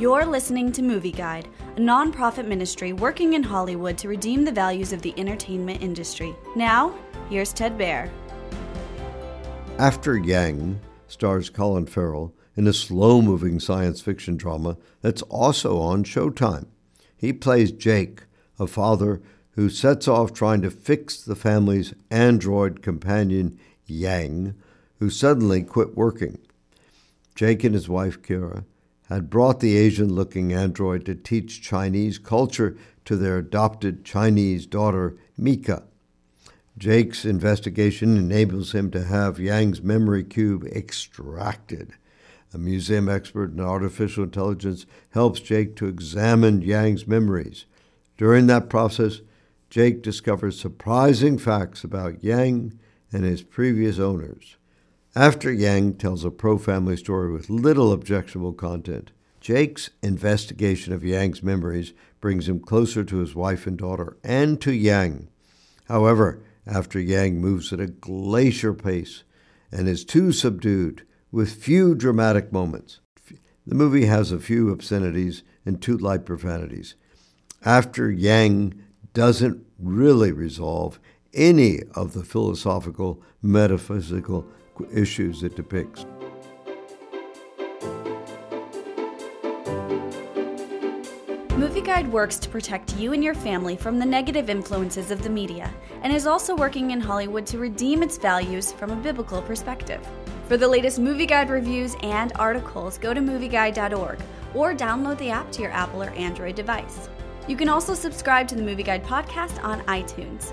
You're listening to Movie Guide, a nonprofit ministry working in Hollywood to redeem the values of the entertainment industry. Now, here's Ted Baehr. After Yang stars Colin Farrell in a slow moving science fiction drama that's also on Showtime. He plays Jake, a father who sets off trying to fix the family's android companion, Yang, who suddenly quit working. Jake and his wife, Kyra, had brought the Asian looking android to teach Chinese culture to their adopted Chinese daughter, Mika. Jake's investigation enables him to have Yang's memory cube extracted. A museum expert in artificial intelligence helps Jake to examine Yang's memories. During that process, Jake discovers surprising facts about Yang and his previous owners. After Yang tells a pro family story with little objectionable content, Jake's investigation of Yang's memories brings him closer to his wife and daughter and to Yang. However, after Yang moves at a glacier pace and is too subdued, with few dramatic moments, the movie has a few obscenities and two light profanities. After Yang doesn't really resolve any of the philosophical, metaphysical issues it depicts. Movie Guide works to protect you and your family from the negative influences of the media and is also working in Hollywood to redeem its values from a biblical perspective. For the latest Movie Guide reviews and articles, go to movieguide.org or download the app to your Apple or Android device. You can also subscribe to the Movie Guide podcast on iTunes.